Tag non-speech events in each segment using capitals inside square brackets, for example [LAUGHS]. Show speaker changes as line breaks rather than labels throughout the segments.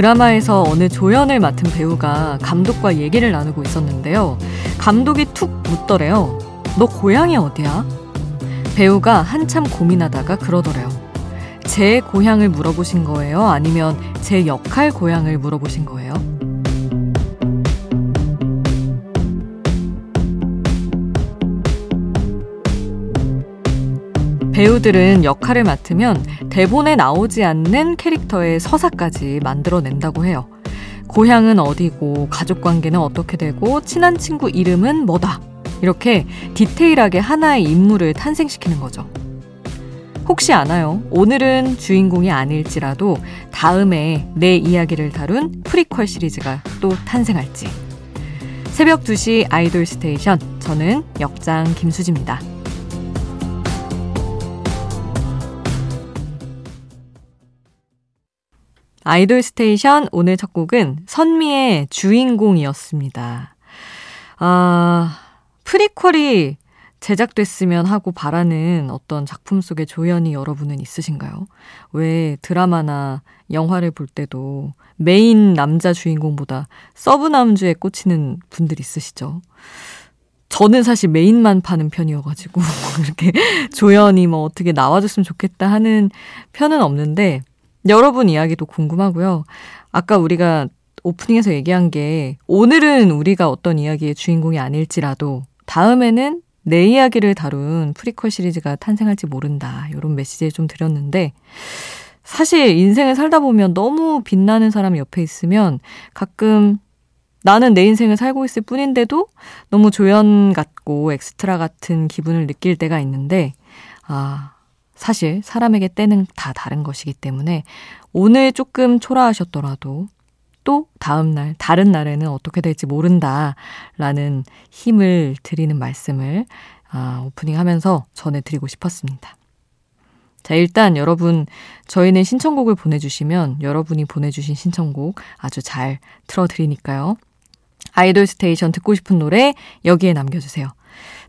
드라마에서 어느 조연을 맡은 배우가 감독과 얘기를 나누고 있었는데요. 감독이 툭 묻더래요. 너 고향이 어디야? 배우가 한참 고민하다가 그러더래요. 제 고향을 물어보신 거예요? 아니면 제 역할 고향을 물어보신 거예요? 배우들은 역할을 맡으면 대본에 나오지 않는 캐릭터의 서사까지 만들어낸다고 해요. 고향은 어디고, 가족 관계는 어떻게 되고, 친한 친구 이름은 뭐다. 이렇게 디테일하게 하나의 인물을 탄생시키는 거죠. 혹시 아나요? 오늘은 주인공이 아닐지라도 다음에 내 이야기를 다룬 프리퀄 시리즈가 또 탄생할지. 새벽 2시 아이돌 스테이션. 저는 역장 김수지입니다. 아이돌 스테이션 오늘 첫 곡은 선미의 주인공이었습니다. 아, prequel이 제작됐으면 하고 바라는 어떤 작품 속의 조연이 여러분은 있으신가요? 왜 드라마나 영화를 볼 때도 메인 남자 주인공보다 서브 남주에 꽂히는 분들 있으시죠? 저는 사실 메인만 파는 편이어가지고, [LAUGHS] 이렇게 조연이 뭐 어떻게 나와줬으면 좋겠다 하는 편은 없는데, 여러분 이야기도 궁금하고요. 아까 우리가 오프닝에서 얘기한 게 오늘은 우리가 어떤 이야기의 주인공이 아닐지라도 다음에는 내 이야기를 다룬 프리퀄 시리즈가 탄생할지 모른다. 이런 메시지를 좀 드렸는데 사실 인생을 살다 보면 너무 빛나는 사람이 옆에 있으면 가끔 나는 내 인생을 살고 있을 뿐인데도 너무 조연 같고 엑스트라 같은 기분을 느낄 때가 있는데 아 사실 사람에게 때는 다 다른 것이기 때문에 오늘 조금 초라하셨더라도 또 다음날, 다른 날에는 어떻게 될지 모른다라는 힘을 드리는 말씀을 아, 오프닝 하면서 전해드리고 싶었습니다. 자, 일단 여러분, 저희는 신청곡을 보내주시면 여러분이 보내주신 신청곡 아주 잘 틀어드리니까요. 아이돌 스테이션 듣고 싶은 노래 여기에 남겨주세요.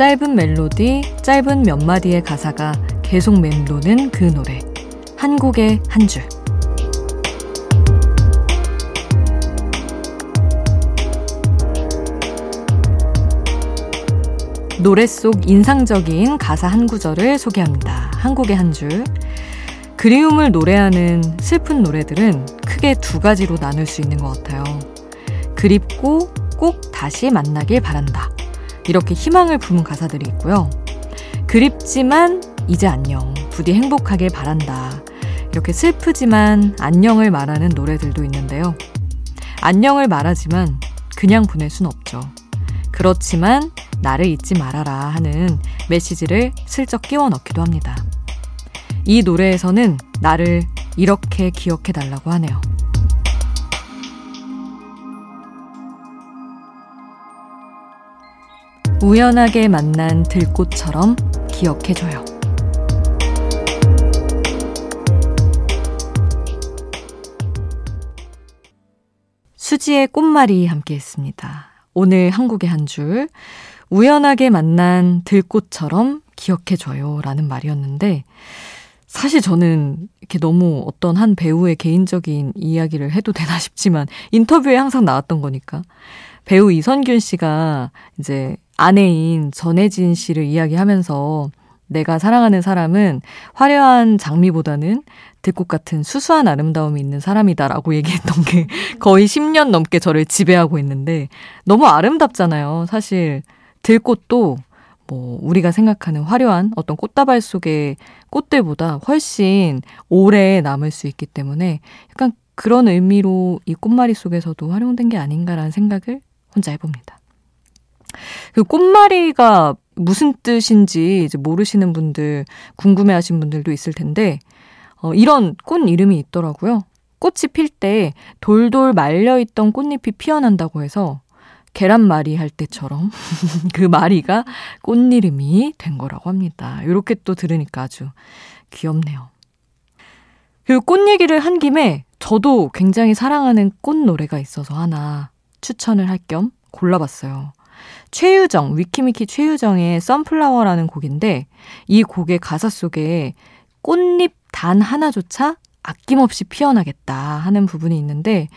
짧은 멜로디, 짧은 몇 마디의 가사가 계속 맴도는 그 노래. 한국의 한 줄. 노래 속 인상적인 가사 한 구절을 소개합니다. 한국의 한 줄. 그리움을 노래하는 슬픈 노래들은 크게 두 가지로 나눌 수 있는 것 같아요. 그립고 꼭 다시 만나길 바란다. 이렇게 희망을 품은 가사들이 있고요. 그립지만 이제 안녕. 부디 행복하길 바란다. 이렇게 슬프지만 안녕을 말하는 노래들도 있는데요. 안녕을 말하지만 그냥 보낼 순 없죠. 그렇지만 나를 잊지 말아라 하는 메시지를 슬쩍 끼워 넣기도 합니다. 이 노래에서는 나를 이렇게 기억해 달라고 하네요. 우연하게 만난 들꽃처럼 기억해줘요. 수지의 꽃말이 함께 했습니다. 오늘 한국의 한 줄, 우연하게 만난 들꽃처럼 기억해줘요. 라는 말이었는데, 사실 저는 이렇게 너무 어떤 한 배우의 개인적인 이야기를 해도 되나 [LAUGHS] 싶지만, 인터뷰에 항상 나왔던 거니까. 배우 이선균 씨가 이제 아내인 전혜진 씨를 이야기하면서 내가 사랑하는 사람은 화려한 장미보다는 들꽃 같은 수수한 아름다움이 있는 사람이다라고 [LAUGHS] 얘기했던 게 거의 10년 넘게 저를 지배하고 있는데 너무 아름답잖아요. 사실 들꽃도 뭐, 우리가 생각하는 화려한 어떤 꽃다발 속의 꽃들보다 훨씬 오래 남을 수 있기 때문에 약간 그런 의미로 이 꽃말이 속에서도 활용된 게 아닌가라는 생각을 혼자 해봅니다. 그 꽃말이가 무슨 뜻인지 이제 모르시는 분들, 궁금해 하신 분들도 있을 텐데, 어, 이런 꽃 이름이 있더라고요. 꽃이 필 때 돌돌 말려있던 꽃잎이 피어난다고 해서 계란말이 할 때처럼 [LAUGHS] 그 마리가 꽃 이름이 된 거라고 합니다. 이렇게 또 들으니까 아주 귀엽네요. 그리고 꽃 얘기를 한 김에 저도 굉장히 사랑하는 꽃 노래가 있어서 하나 추천을 할 겸 골라봤어요. 최유정, 위키미키 최유정의 선플라워라는 곡인데 이 곡의 가사 속에 꽃잎 단 하나조차 아낌없이 피어나겠다 하는 부분이 있는데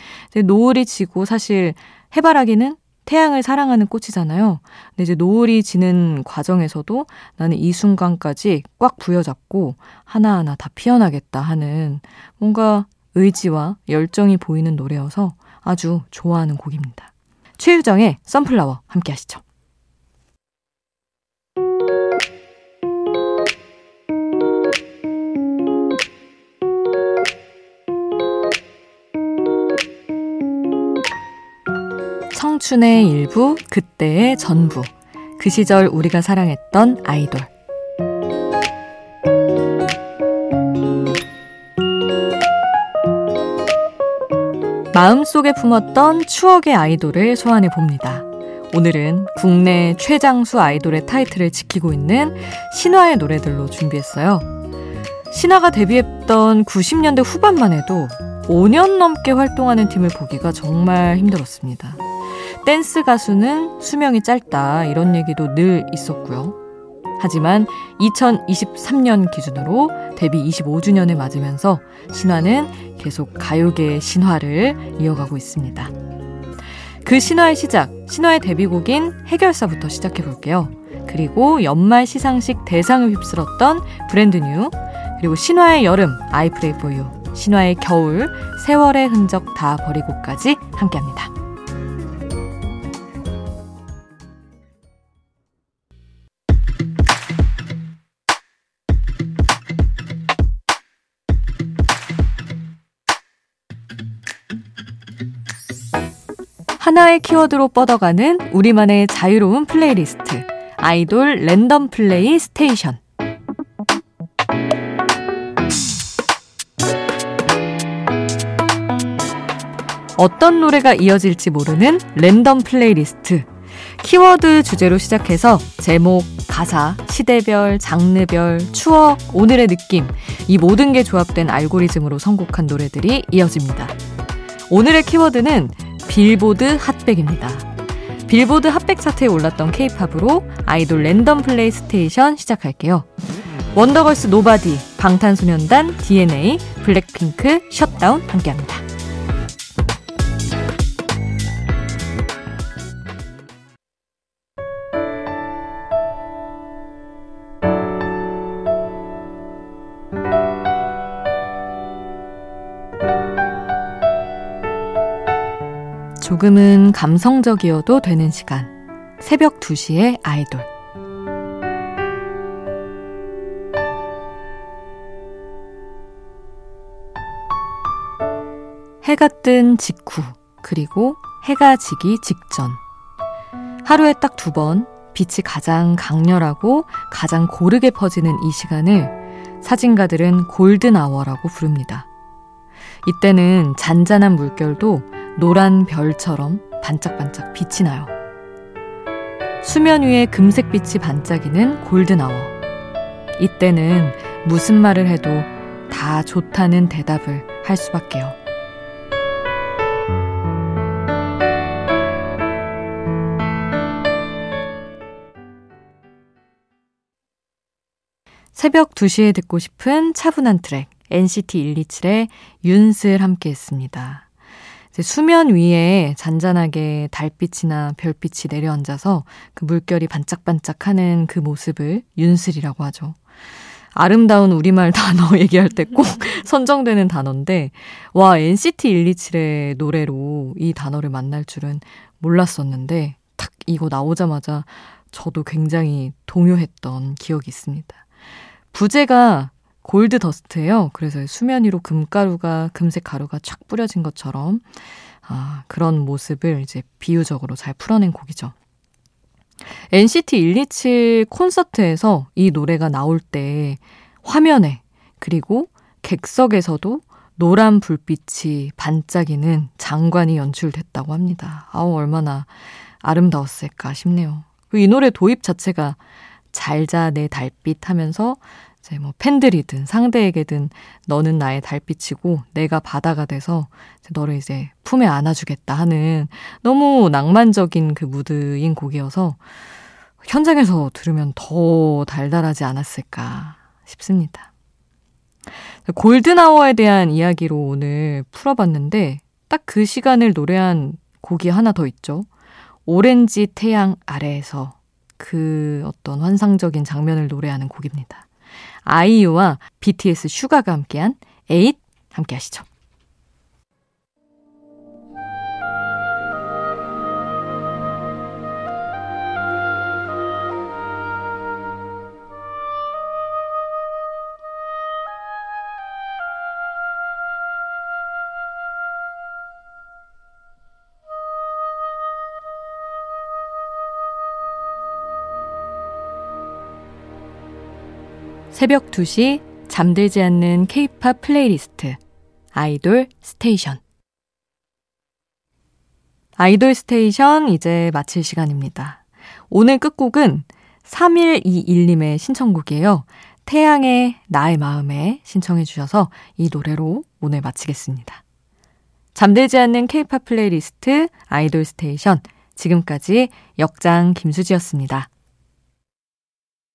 노을이 지고 사실 해바라기는 태양을 사랑하는 꽃이잖아요. 근데 이제 노을이 지는 과정에서도 나는 이 순간까지 꽉 부여잡고 하나하나 다 피어나겠다 하는 뭔가 의지와 열정이 보이는 노래여서 아주 좋아하는 곡입니다. 최유정의 선플라워 함께 하시죠. 청춘의 일부, 그때의 전부. 그 시절 우리가 사랑했던 아이돌. 마음속에 품었던 추억의 아이돌을 소환해 봅니다. 오늘은 국내 최장수 아이돌의 타이틀을 지키고 있는 신화의 노래들로 준비했어요. 신화가 데뷔했던 90년대 후반만 해도 5년 넘게 활동하는 팀을 보기가 정말 힘들었습니다. 댄스 가수는 수명이 짧다 이런 얘기도 늘 있었고요. 하지만 2023년 기준으로 데뷔 25주년을 맞으면서 신화는 계속 가요계의 신화를 이어가고 있습니다. 그 신화의 시작, 신화의 데뷔곡인 해결사부터 시작해 볼게요. 그리고 연말 시상식 대상을 휩쓸었던 Brand New, 그리고 신화의 여름, for you, 신화의 겨울, 세월의 흔적 다 버리고까지 함께 합니다. 하나의 키워드로 뻗어가는 우리만의 자유로운 플레이리스트. 아이돌 랜덤 플레이 스테이션. 어떤 노래가 이어질지 모르는 랜덤 플레이리스트. 키워드 주제로 시작해서 제목, 가사, 시대별, 장르별, 추억, 오늘의 느낌, 이 모든 게 조합된 알고리즘으로 선곡한 노래들이 이어집니다. 오늘의 키워드는 빌보드 핫백입니다. 빌보드 핫백 차트에 올랐던 케이팝으로 아이돌 랜덤 플레이 스테이션 시작할게요. 원더걸스 Nobody, 방탄소년단, DNA, 블랙핑크, Shut Down 함께합니다. 조금은 감성적이어도 되는 시간. 새벽 2시에 아이돌. 해가 뜬 직후, 그리고 해가 지기 직전. 하루에 딱 두 번, 빛이 가장 강렬하고 가장 고르게 퍼지는 이 시간을 사진가들은 골든 아워라고 부릅니다. 이때는 잔잔한 물결도 노란 별처럼 반짝반짝 빛이 나요. 수면 위에 금색빛이 반짝이는 골든아워. 이때는 무슨 말을 해도 다 좋다는 대답을 할 수밖에요. 새벽 2시에 듣고 싶은 차분한 트랙 NCT 127의 윤슬 함께 했습니다. 수면 위에 잔잔하게 달빛이나 별빛이 내려앉아서 그 물결이 반짝반짝하는 그 모습을 윤슬이라고 하죠. 아름다운 우리말 단어 [LAUGHS] 얘기할 때 꼭 [LAUGHS] 선정되는 단어인데, 와, NCT 127의 노래로 이 단어를 만날 줄은 몰랐었는데, 딱 이거 나오자마자 저도 굉장히 동요했던 기억이 있습니다. 부제가 골드 더스트예요. 그래서 수면 위로 금가루가 금색 가루가 촥 뿌려진 것처럼 아, 그런 모습을 이제 비유적으로 잘 풀어낸 곡이죠. NCT 127 콘서트에서 이 노래가 나올 때 화면에 그리고 객석에서도 노란 불빛이 반짝이는 장관이 연출됐다고 합니다. 아우, 얼마나 아름다웠을까 싶네요. 이 노래 도입 자체가 잘자 내 달빛 하면서 이제 뭐 팬들이든 상대에게든 너는 나의 달빛이고 내가 바다가 돼서 너를 이제 품에 안아주겠다 하는 너무 낭만적인 그 무드인 곡이어서 현장에서 들으면 더 달달하지 않았을까 싶습니다. 골든아워에 대한 이야기로 오늘 풀어봤는데 딱 그 시간을 노래한 곡이 하나 더 있죠. 오렌지 태양 아래에서 그 어떤 환상적인 장면을 노래하는 곡입니다. 아이유와 BTS 슈가가 함께한 에잇 함께 하시죠. 새벽 2시 잠들지 않는 케이팝 플레이리스트 아이돌 스테이션 아이돌 스테이션 이제 마칠 시간입니다. 오늘 끝곡은 3121님의 신청곡이에요. 태양의 나의 마음에 신청해 주셔서 이 노래로 오늘 마치겠습니다. 잠들지 않는 케이팝 플레이리스트 아이돌 스테이션 지금까지 역장 김수지였습니다.